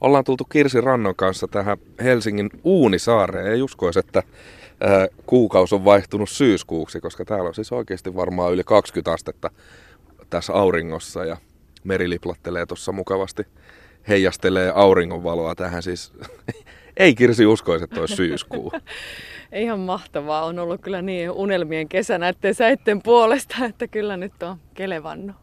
Ollaan tultu Kirsi Rannon kanssa tähän Helsingin Uunisaareen. Ei uskoisi, että ää, kuukausi on vaihtunut syyskuuksi, koska täällä on siis oikeasti varmaan yli 20 astetta tässä auringossa ja meri liplattelee tuossa mukavasti, heijastelee auringonvaloa tähän siis. Ei Kirsi uskoisi, että olisi syyskuu. Ihan mahtavaa. On ollut kyllä niin unelmien kesä näiden säitten puolesta, että kyllä nyt on kelevannut.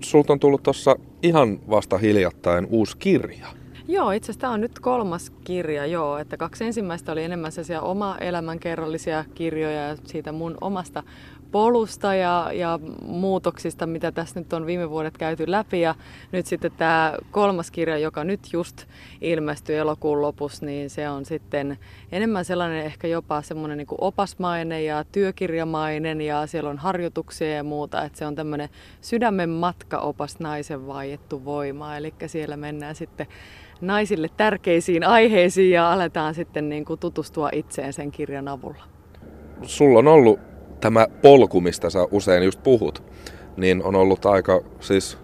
Sulta on tullut tuossa ihan vasta hiljattain uusi kirja. Joo, itse asiassa tämä on nyt kolmas kirja, joo. Että kaksi ensimmäistä oli enemmän sellaisia oma elämänkerrallisia kirjoja siitä mun omasta polusta ja, ja muutoksista, mitä tässä nyt on viime vuodet käyty läpi. Ja nyt sitten tämä kolmas kirja, joka nyt just ilmestyi elokuun lopussa, niin se on sitten enemmän sellainen ehkä jopa semmoinen niin opasmainen ja työkirjamainen ja siellä on harjoituksia ja muuta. Että se on tämmöinen sydämen matka opas naisen vaiettu voima. Eli siellä mennään sitten naisille tärkeisiin aiheisiin ja aletaan sitten niin kuin tutustua itseen sen kirjan avulla. Sulla on ollut tämä polku, mistä sä usein just puhut, niin on ollut aika siis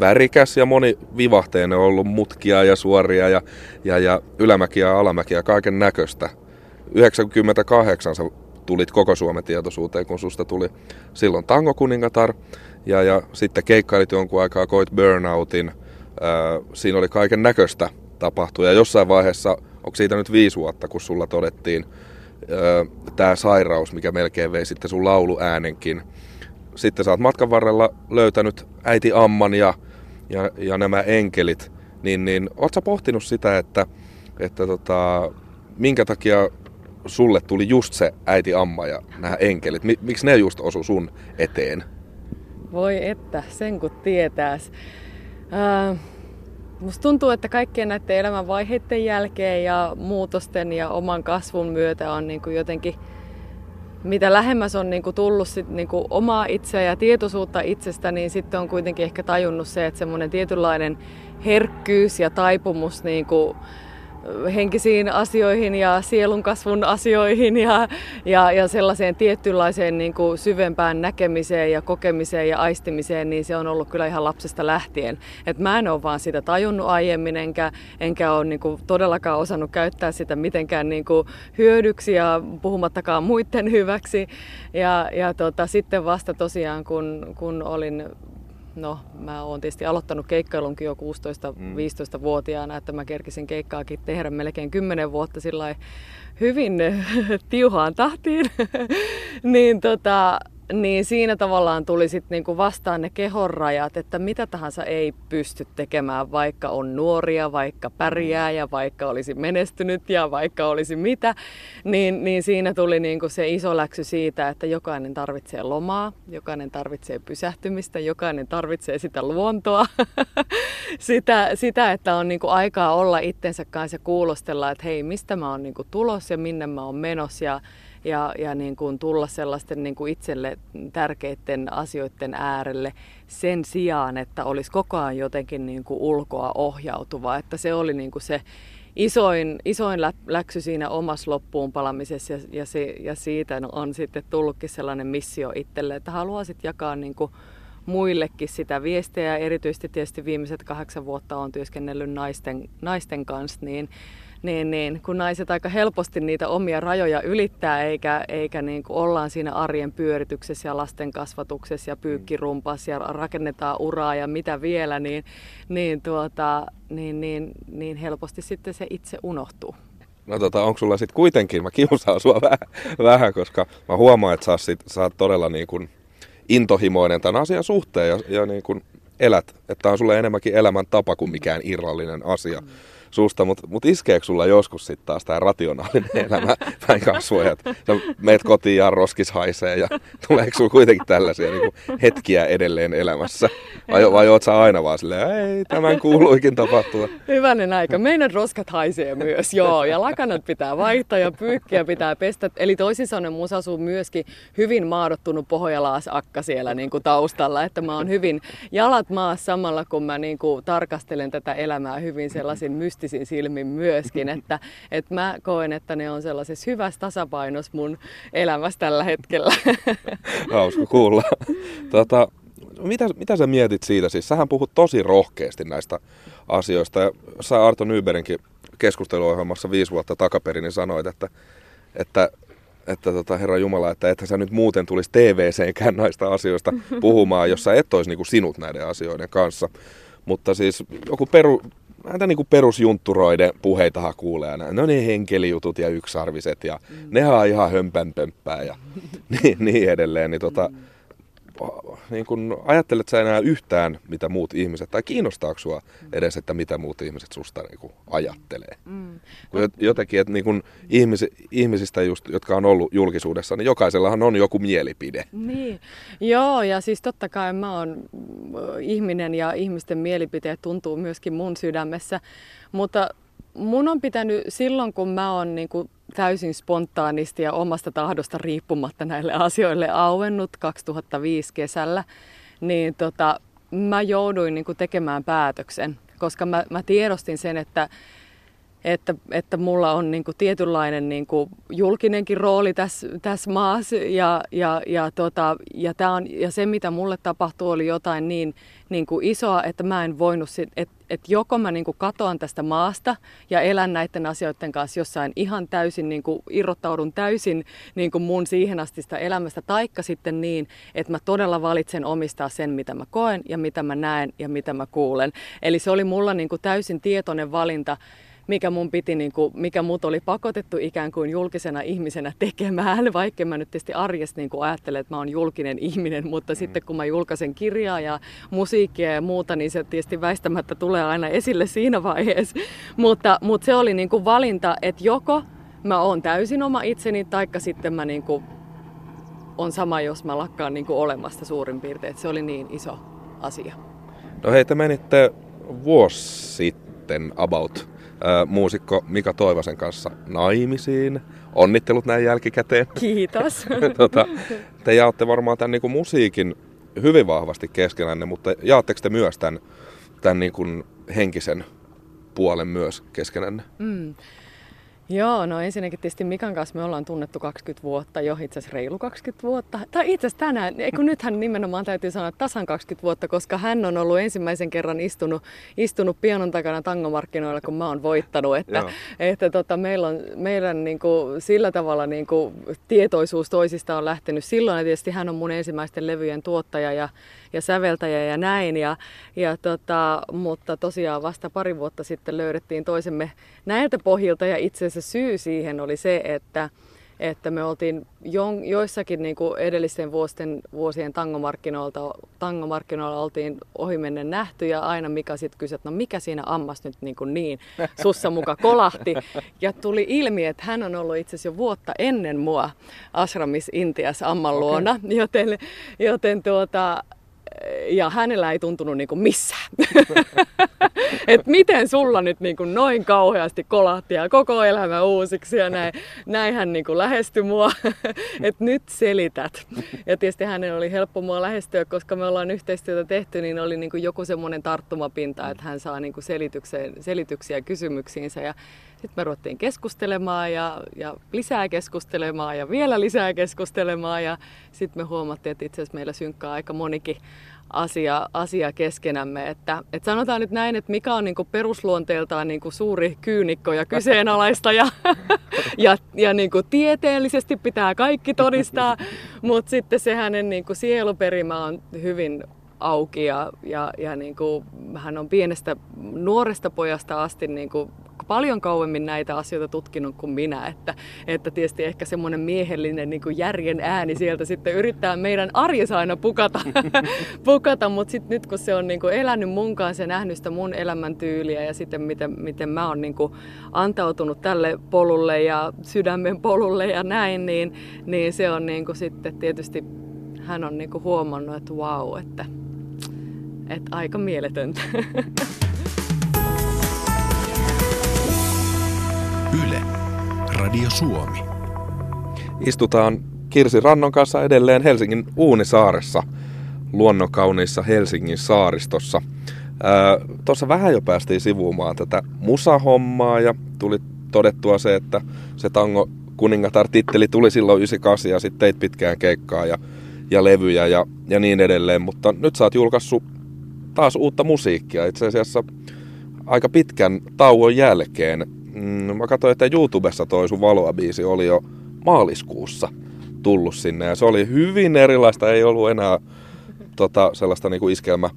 värikäs ja moni vivahteinen on ollut mutkia ja suoria ja, ja, ja ylämäkiä ja alamäkiä, kaiken näköistä. 98 sä tulit koko Suomen tietoisuuteen, kun susta tuli silloin tangokuningatar ja, ja sitten keikkailit jonkun aikaa, koit burnoutin. Ää, siinä oli kaiken näköistä tapahtua ja jossain vaiheessa, onko siitä nyt viisi vuotta, kun sulla todettiin tämä sairaus, mikä melkein vei sitten sun lauluäänenkin. Sitten sä oot matkan varrella löytänyt äiti Amman ja, ja, ja nämä enkelit. Niin, niin oot sä pohtinut sitä, että, että tota, minkä takia sulle tuli just se äiti Amma ja nämä enkelit? Miksi ne just osu sun eteen? Voi että, sen kun tietääs. Äh, Musta tuntuu, että kaikkien näiden elämänvaiheiden jälkeen ja muutosten ja oman kasvun myötä on niin kuin jotenkin, mitä lähemmäs on niin kuin tullut sit niin kuin omaa itseä ja tietoisuutta itsestä, niin sitten on kuitenkin ehkä tajunnut se, että semmoinen tietynlainen herkkyys ja taipumus niin kuin henkisiin asioihin ja sielun kasvun asioihin ja, ja, ja sellaiseen tietynlaiseen niin kuin syvempään näkemiseen ja kokemiseen ja aistimiseen, niin se on ollut kyllä ihan lapsesta lähtien. Et mä en ole vaan sitä tajunnut aiemmin, enkä, enkä ole niin kuin todellakaan osannut käyttää sitä mitenkään niin kuin hyödyksi ja puhumattakaan muiden hyväksi. Ja, ja tota, sitten vasta tosiaan, kun, kun olin no mä oon tietysti aloittanut keikkailunkin jo 16-15-vuotiaana, että mä kerkisin keikkaakin tehdä melkein 10 vuotta sillä hyvin tiuhaan tahtiin. niin tota, niin siinä tavallaan tuli sitten niinku vastaan ne kehonrajat, että mitä tahansa ei pysty tekemään, vaikka on nuoria, vaikka pärjää ja vaikka olisi menestynyt ja vaikka olisi mitä. Niin, niin siinä tuli niinku se iso läksy siitä, että jokainen tarvitsee lomaa, jokainen tarvitsee pysähtymistä, jokainen tarvitsee sitä luontoa, sitä, sitä, että on niinku aikaa olla itsensä kanssa ja kuulostella, että hei, mistä mä oon niinku tulos ja minne mä oon menossa ja ja, ja niin kuin tulla sellaisten niin kuin itselle tärkeiden asioiden äärelle sen sijaan, että olisi koko ajan jotenkin niin kuin ulkoa ohjautuva. Että se oli niin kuin se isoin, isoin läksy siinä omassa loppuun palamisessa ja, ja, se, ja siitä on sitten tullutkin sellainen missio itselle, että haluaisit jakaa niin kuin muillekin sitä viestiä erityisesti tietysti viimeiset kahdeksan vuotta on työskennellyt naisten, naisten kanssa, niin niin, niin, kun naiset aika helposti niitä omia rajoja ylittää, eikä, eikä niin kuin ollaan siinä arjen pyörityksessä ja lasten kasvatuksessa ja pyykkirumpas ja rakennetaan uraa ja mitä vielä, niin, niin, tuota, niin, niin, niin helposti sitten se itse unohtuu. No tota, onko sulla sitten kuitenkin, mä kiusaan sua vähän, vähän, koska mä huomaan, että sä, sit, sä oot todella niin kuin intohimoinen tämän asian suhteen ja, ja niin kuin elät, että on sulle enemmänkin elämän tapa kuin mikään irrallinen asia. Mm susta, mutta mut iskeekö sulla joskus sitten taas tämä rationaalinen elämä päin kasvoja, että meet kotiin ja roskis haisee ja tuleeko sulla kuitenkin tällaisia niin hetkiä edelleen elämässä? Vai, vai oot sä aina vaan silleen, ei, tämän kuuluikin tapahtua? Hyvänen aika. Meidän roskat haisee myös, joo. Ja lakanat pitää vaihtaa ja pyykkiä pitää pestä. Eli toisin sanoen musta asuu myöskin hyvin maadottunut pohjalaasakka siellä niin kuin taustalla. Että mä oon hyvin jalat maassa samalla, kun mä niin kuin tarkastelen tätä elämää hyvin sellaisin myst mystisin silmin myöskin, että, että mä koen, että ne on sellaisessa hyvässä tasapainossa mun elämässä tällä hetkellä. Hauska kuulla. Tota, mitä, mitä sä mietit siitä? Siis sähän puhut tosi rohkeasti näistä asioista. Ja sä Arto Nyberinkin keskusteluohjelmassa viisi vuotta takaperin niin sanoit, että, että, että tota, Herra Jumala, että että sä nyt muuten tulisi TVCenkään näistä asioista puhumaan, jos sä et olisi niin sinut näiden asioiden kanssa. Mutta siis joku peru, näitä niin kuin perusjuntturoiden puheitahan kuulee aina. No niin henkelijutut ja yksarviset ja mm. nehän on ihan hömpänpömppää ja niin, niin edelleen. Niin tota, mm niin kun, ajattelet sä enää yhtään, mitä muut ihmiset, tai kiinnostaako sua edes, että mitä muut ihmiset susta niin kun, ajattelee? Mm. Kun jotenkin, että niin kun, ihmis, ihmisistä, just, jotka on ollut julkisuudessa, niin jokaisellahan on joku mielipide. Niin, joo, ja siis totta kai mä oon ihminen ja ihmisten mielipiteet tuntuu myöskin mun sydämessä, mutta mun on pitänyt silloin, kun mä oon niin kuin täysin spontaanisti ja omasta tahdosta riippumatta näille asioille auennut 2005 kesällä, niin tota, mä jouduin niin kuin tekemään päätöksen, koska mä, mä tiedostin sen, että että, että mulla on niin kuin tietynlainen niin kuin julkinenkin rooli tässä, tässä maassa ja, ja, ja, tota, ja, tää on, ja se mitä mulle tapahtui oli jotain niin, niin kuin isoa, että mä en voinut, että että joko mä niin kuin katoan tästä maasta ja elän näiden asioiden kanssa jossain ihan täysin, niin kuin irrottaudun täysin niin kuin mun siihen asti sitä elämästä, taikka sitten niin, että mä todella valitsen omistaa sen, mitä mä koen ja mitä mä näen ja mitä mä kuulen. Eli se oli mulla niin kuin täysin tietoinen valinta, mikä mun piti, niin kuin, mikä mut oli pakotettu ikään kuin julkisena ihmisenä tekemään, vaikka mä nyt tietysti arjesta niin kuin ajattelen, että mä oon julkinen ihminen, mutta mm. sitten kun mä julkaisen kirjaa ja musiikkia ja muuta, niin se tietysti väistämättä tulee aina esille siinä vaiheessa. mutta, mutta se oli niin kuin valinta, että joko mä oon täysin oma itseni, taikka sitten mä niin kuin on sama, jos mä lakkaan niin kuin olemasta suurin piirtein. Että se oli niin iso asia. No hei, te menitte vuosi sitten about muusikko Mika Toivasen kanssa naimisiin. Onnittelut näin jälkikäteen. Kiitos. tota, te jaatte varmaan tämän niin kuin musiikin hyvin vahvasti keskenänne, mutta jaatteko te myös tämän, tämän niin kuin henkisen puolen myös keskenänne? Mm. Joo, no ensinnäkin tietysti Mikan kanssa me ollaan tunnettu 20 vuotta, jo itse asiassa reilu 20 vuotta. Tai itse asiassa tänään, kun nythän nimenomaan täytyy sanoa tasan 20 vuotta, koska hän on ollut ensimmäisen kerran istunut, istunut pianon takana tangomarkkinoilla, kun mä oon voittanut. Että, että tota, meillä on, meidän niin kuin, sillä tavalla niin kuin, tietoisuus toisista on lähtenyt silloin. Ja tietysti hän on mun ensimmäisten levyjen tuottaja ja, ja säveltäjä ja näin. Ja, ja tota, mutta tosiaan vasta pari vuotta sitten löydettiin toisemme näiltä pohjilta ja itse asiassa syy siihen oli se, että, että me oltiin jo, joissakin niin kuin edellisten vuosien, vuosien tangomarkkinoilta, tangomarkkinoilla oltiin ohimennen nähty ja aina Mika sitten kysyi, että no mikä siinä ammas nyt niin, kuin niin sussa muka kolahti. Ja tuli ilmi, että hän on ollut itse asiassa jo vuotta ennen mua Ashramis Intiassa Amman luona, okay. joten, joten tuota, ja hänellä ei tuntunut niin kuin missään. että miten sulla nyt niin kuin noin kauheasti kolahti ja koko elämä uusiksi ja näin. Näin hän niin kuin mua, että nyt selität. Ja tietysti hänen oli helppo mua lähestyä, koska me ollaan yhteistyötä tehty, niin oli niin kuin joku semmoinen tarttumapinta, että hän saa niin kuin selityksiä kysymyksiinsä. Ja sitten me ruvettiin keskustelemaan ja, ja lisää keskustelemaan ja vielä lisää keskustelemaan ja sitten me huomattiin, että itse asiassa meillä synkkää aika monikin asia, asia keskenämme. Että, että sanotaan nyt näin, että mikä on niin perusluonteeltaan niin suuri kyynikko ja kyseenalaista ja, ja, ja niin tieteellisesti pitää kaikki todistaa, mutta sitten se hänen niin sieluperimä on hyvin auki ja, ja, ja niin kuin, hän on pienestä nuoresta pojasta asti niin kuin paljon kauemmin näitä asioita tutkinut kuin minä, että, että tietysti ehkä semmoinen miehellinen niin kuin järjen ääni sieltä sitten yrittää meidän arjessa aina pukata, pukata mutta sitten nyt kun se on niin kuin elänyt mun kanssa ja nähnyt sitä mun elämäntyyliä ja sitten miten, miten mä oon niin kuin antautunut tälle polulle ja sydämen polulle ja näin, niin, niin se on niin kuin sitten tietysti hän on niin kuin huomannut, että vau, wow, että, että aika mieletöntä. Radio Suomi. Istutaan Kirsi Rannon kanssa edelleen Helsingin Uunisaaressa, luonnonkauniissa Helsingin saaristossa. Tuossa vähän jo päästiin sivuumaan tätä musahommaa ja tuli todettua se, että se tango kuningatar-titteli tuli silloin 98 ja sitten teit pitkään keikkaa ja, ja levyjä ja, ja niin edelleen. Mutta nyt sä oot julkaissut taas uutta musiikkia itse asiassa aika pitkän tauon jälkeen. Mm, mä katsoin, että YouTubessa toi sun Valoa-biisi oli jo maaliskuussa tullut sinne ja se oli hyvin erilaista, ei ollut enää tota, sellaista niinku iskelmä-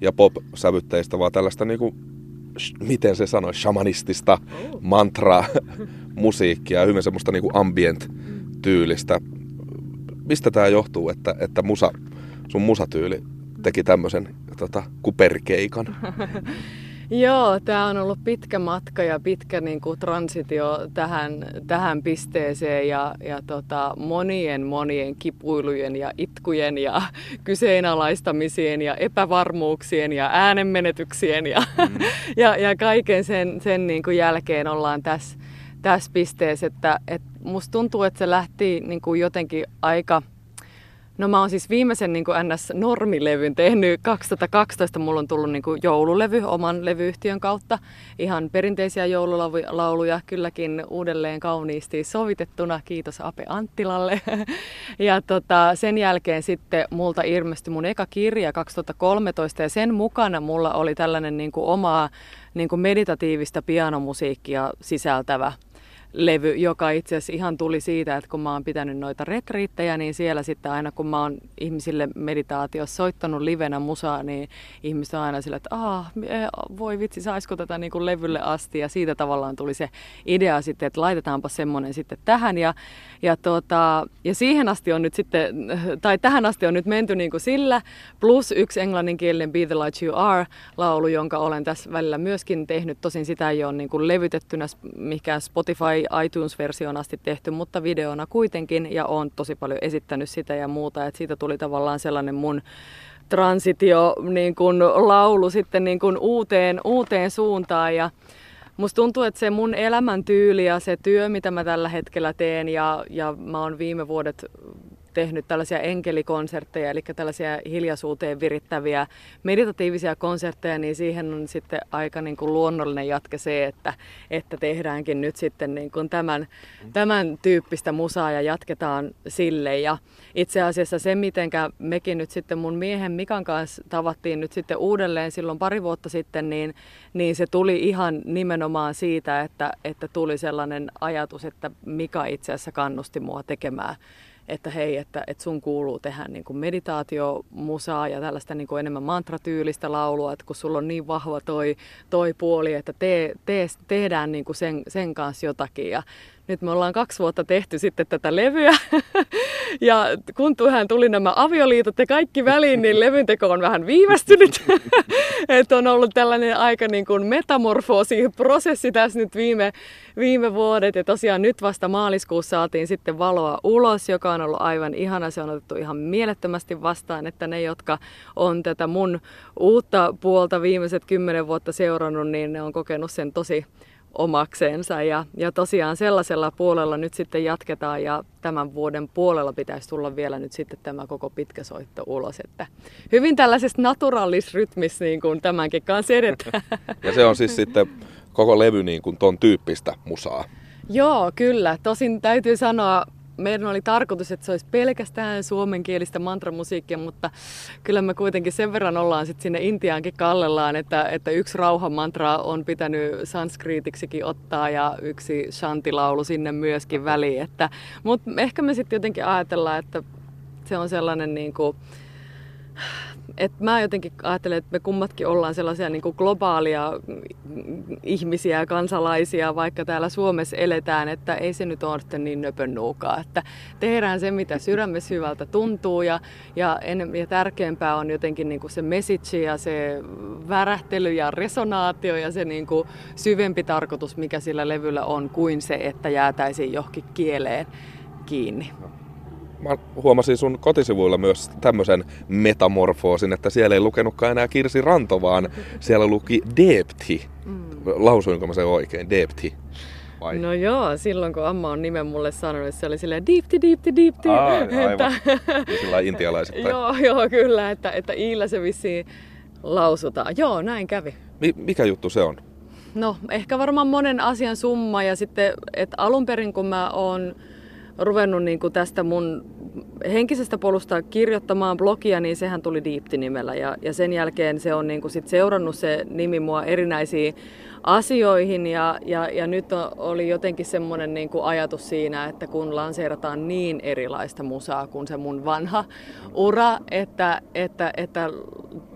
ja pop-sävytteistä, vaan tällaista niinku, miten se sanoi, shamanistista oh. mantra-musiikkia, hyvin semmoista niinku ambient-tyylistä. Mistä tämä johtuu, että, että musa, sun musatyyli teki tämmöisen tota, kuperkeikan? Joo, tämä on ollut pitkä matka ja pitkä niin kuin, transitio tähän, tähän pisteeseen ja, ja tota, monien monien kipuilujen ja itkujen ja kyseenalaistamisien ja epävarmuuksien ja äänenmenetyksien ja, mm. ja, ja kaiken sen, sen niin kuin jälkeen ollaan tässä tässä pisteessä, että, että musta tuntuu, että se lähti niin kuin jotenkin aika No mä oon siis viimeisen niin NS-normilevyn tehnyt 2012. Mulla on tullut niin joululevy oman levyyhtiön kautta. Ihan perinteisiä joululauluja kylläkin uudelleen kauniisti sovitettuna. Kiitos Ape Anttilalle. ja tota, sen jälkeen sitten multa ilmestyi mun eka kirja 2013 ja sen mukana mulla oli tällainen niin omaa niin meditatiivista pianomusiikkia sisältävä levy, joka itse asiassa ihan tuli siitä, että kun mä oon pitänyt noita retriittejä, niin siellä sitten aina kun mä oon ihmisille meditaatiossa soittanut livenä musaa, niin ihmiset on aina sillä, että ah, voi vitsi, saisiko tätä niin kuin levylle asti? Ja siitä tavallaan tuli se idea sitten, että laitetaanpa semmoinen sitten tähän. Ja, ja, tota, ja siihen asti on nyt sitten, tai tähän asti on nyt menty niin kuin sillä, plus yksi englanninkielinen Be the Light You Are laulu, jonka olen tässä välillä myöskin tehnyt, tosin sitä ei ole niin kuin levytettynä mikä Spotify ei iTunes-versioon asti tehty, mutta videona kuitenkin ja on tosi paljon esittänyt sitä ja muuta, että siitä tuli tavallaan sellainen mun transitio niin kuin laulu sitten niin kuin uuteen, uuteen suuntaan ja Musta tuntuu, että se mun elämäntyyli ja se työ, mitä mä tällä hetkellä teen ja, ja mä oon viime vuodet tehnyt tällaisia enkelikonsertteja, eli tällaisia hiljaisuuteen virittäviä meditatiivisia konsertteja, niin siihen on sitten aika niin kuin luonnollinen jatke se, että, että tehdäänkin nyt sitten niin kuin tämän, tämän tyyppistä musaa ja jatketaan sille. Ja itse asiassa se, miten mekin nyt sitten mun miehen Mikan kanssa tavattiin nyt sitten uudelleen silloin pari vuotta sitten, niin, niin se tuli ihan nimenomaan siitä, että, että tuli sellainen ajatus, että Mika itse asiassa kannusti mua tekemään että hei, että, että sun kuuluu tehdä niin kuin meditaatiomusaa ja tällaista niin kuin enemmän mantratyylistä laulua, että kun sulla on niin vahva toi, toi puoli, että te, te, tehdään niin kuin sen, sen kanssa jotakin. Ja nyt me ollaan kaksi vuotta tehty sitten tätä levyä. ja kun tuohon tuli nämä avioliitot ja kaikki väliin, niin levyn teko on vähän viivästynyt. että on ollut tällainen aika niin kuin metamorfoosi-prosessi tässä nyt viime, viime vuodet. Ja tosiaan nyt vasta maaliskuussa saatiin sitten valoa ulos, joka on ollut aivan ihana. Se on otettu ihan mielettömästi vastaan, että ne, jotka on tätä mun uutta puolta viimeiset kymmenen vuotta seurannut, niin ne on kokenut sen tosi omakseensa. Ja, ja tosiaan sellaisella puolella nyt sitten jatketaan ja tämän vuoden puolella pitäisi tulla vielä nyt sitten tämä koko pitkä soitto ulos. Että hyvin tällaisessa naturaalisrytmissä niin kuin tämänkin kanssa edetään. Ja se on siis sitten koko levy niin kuin ton tyyppistä musaa. Joo, kyllä. Tosin täytyy sanoa, meidän oli tarkoitus, että se olisi pelkästään suomenkielistä mantramusiikkia, mutta kyllä me kuitenkin sen verran ollaan sitten sinne Intiaankin kallellaan, että, että yksi rauhamantra on pitänyt sanskriitiksikin ottaa ja yksi shantilaulu sinne myöskin väliin. Että, mutta ehkä me sitten jotenkin ajatellaan, että se on sellainen niin kuin, et mä jotenkin ajattelen, että me kummatkin ollaan sellaisia niin kuin globaalia ihmisiä ja kansalaisia, vaikka täällä Suomessa eletään, että ei se nyt ole niin nöpön nuukaa, että tehdään se, mitä sydämessä hyvältä tuntuu ja, ja, en, ja tärkeämpää on jotenkin niin kuin se message ja se värähtely ja resonaatio ja se niin kuin syvempi tarkoitus, mikä sillä levyllä on, kuin se, että jäätäisiin johonkin kieleen kiinni mä huomasin sun kotisivuilla myös tämmöisen metamorfoosin, että siellä ei lukenutkaan enää Kirsi Ranto, vaan siellä luki Depti. Mm. Lausuinko mä sen oikein? Depti. Vai? No joo, silloin kun Amma on nimen mulle sanonut, se oli silleen diipti, diipti, diipti. Aa. Että... sillä intialaisittain. joo, joo, kyllä, että, että Iillä se vissiin lausutaan. Joo, näin kävi. Mi- mikä juttu se on? No, ehkä varmaan monen asian summa ja sitten, että alun perin kun mä oon ruvennut niin kuin tästä mun henkisestä polusta kirjoittamaan blogia, niin sehän tuli Deepti-nimellä. Ja, ja sen jälkeen se on niin kuin sit seurannut se nimi mua erinäisiin asioihin ja, ja, ja nyt oli jotenkin semmoinen niin kuin ajatus siinä, että kun lanseerataan niin erilaista musaa kuin se mun vanha ura, että, että, että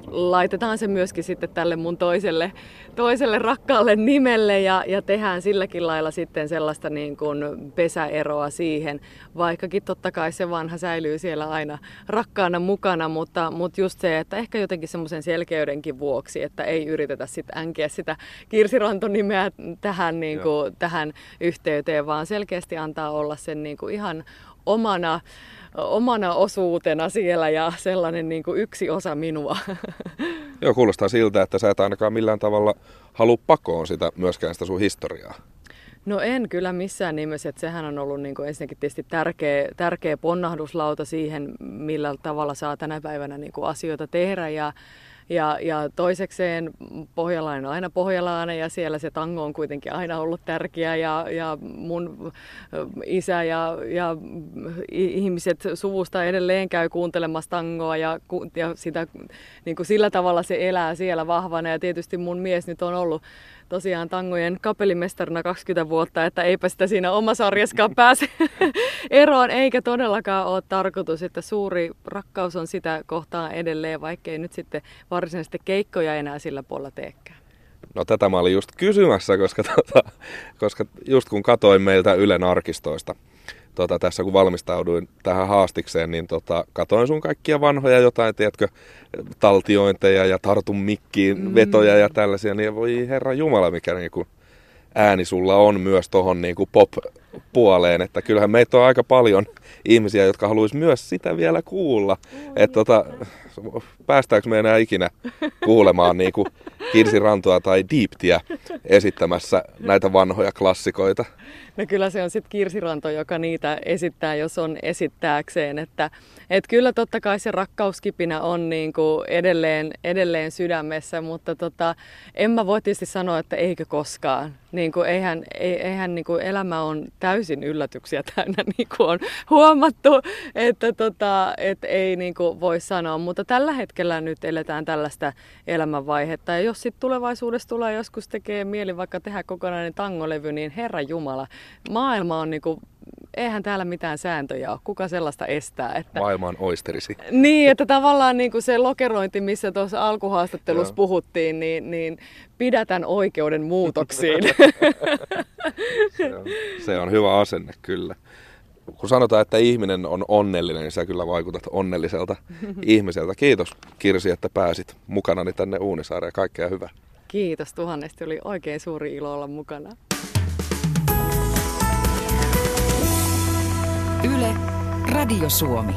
laitetaan se myöskin sitten tälle mun toiselle, toiselle rakkaalle nimelle ja, ja tehdään silläkin lailla sitten sellaista niin kuin pesäeroa siihen, vaikkakin totta kai se vanha säilyy siellä aina rakkaana mukana, mutta, mutta just se, että ehkä jotenkin semmoisen selkeydenkin vuoksi, että ei yritetä sitten änkeä sitä Kirsiranton nimeä tähän, niin kuin, tähän yhteyteen, vaan selkeästi antaa olla sen niin kuin ihan omana omana osuutena siellä ja sellainen niin kuin yksi osa minua. Joo, kuulostaa siltä, että sä et ainakaan millään tavalla halua pakoon sitä myöskään sitä sun historiaa. No en kyllä missään nimessä, että sehän on ollut niin kuin ensinnäkin tietysti tärkeä, tärkeä ponnahduslauta siihen, millä tavalla saa tänä päivänä niin kuin asioita tehdä ja ja, ja toisekseen pohjalainen on aina pohjalainen ja siellä se tango on kuitenkin aina ollut tärkeä ja, ja mun isä ja, ja ihmiset suvusta edelleen käy kuuntelemassa tangoa ja, ja sitä, niin kuin sillä tavalla se elää siellä vahvana. Ja tietysti mun mies nyt on ollut tosiaan tangojen kapellimestarina 20 vuotta, että eipä sitä siinä omassa arjeskaan pääse eroon, eikä todellakaan ole tarkoitus, että suuri rakkaus on sitä kohtaan edelleen, vaikkei nyt sitten varsinaisesti keikkoja enää sillä puolella teekään. No tätä mä olin just kysymässä, koska, tota, koska just kun katoin meiltä Ylen arkistoista, tota, tässä kun valmistauduin tähän haastikseen, niin tota, katoin sun kaikkia vanhoja jotain, tiedätkö, taltiointeja ja tartun mikkiin mm. vetoja ja tällaisia, niin voi herra Jumala, mikä niin kuin ääni sulla on myös tuohon niin pop-puoleen, että kyllähän meitä on aika paljon ihmisiä, jotka haluaisi myös sitä vielä kuulla. Että tota, päästäänkö me enää ikinä kuulemaan niin kuin Kirsi Rantoa tai Deeptiä esittämässä näitä vanhoja klassikoita? No kyllä se on sitten Kirsiranto, joka niitä esittää, jos on esittääkseen. Että, et kyllä totta kai se rakkauskipinä on niin kuin edelleen, edelleen sydämessä, mutta tota, en mä voi tietysti sanoa, että eikö koskaan. Niin kuin eihän eihän niin kuin elämä on täysin yllätyksiä täynnä, niin kuin on huomattu, että tota, et ei niin kuin voi sanoa. Mutta tällä hetkellä nyt eletään tällaista elämänvaihetta. Ja jos sitten tulevaisuudessa tulee joskus tekee mieli vaikka tehdä kokonainen tangolevy, niin Herra Jumala, maailma on niinku eihän täällä mitään sääntöjä ole. Kuka sellaista estää? Että... Maailma on oisterisi. Niin, että tavallaan niin kuin se lokerointi, missä tuossa alkuhaastattelussa puhuttiin, niin, niin pidätän oikeuden muutoksiin. se, on, se on hyvä asenne, kyllä. Kun sanotaan, että ihminen on onnellinen, niin sä kyllä vaikutat onnelliselta ihmiseltä. Kiitos Kirsi, että pääsit mukanani tänne Uunisaareen. Kaikkea hyvää. Kiitos tuhannesti. Oli oikein suuri ilo olla mukana. Yle, Radio Suomi.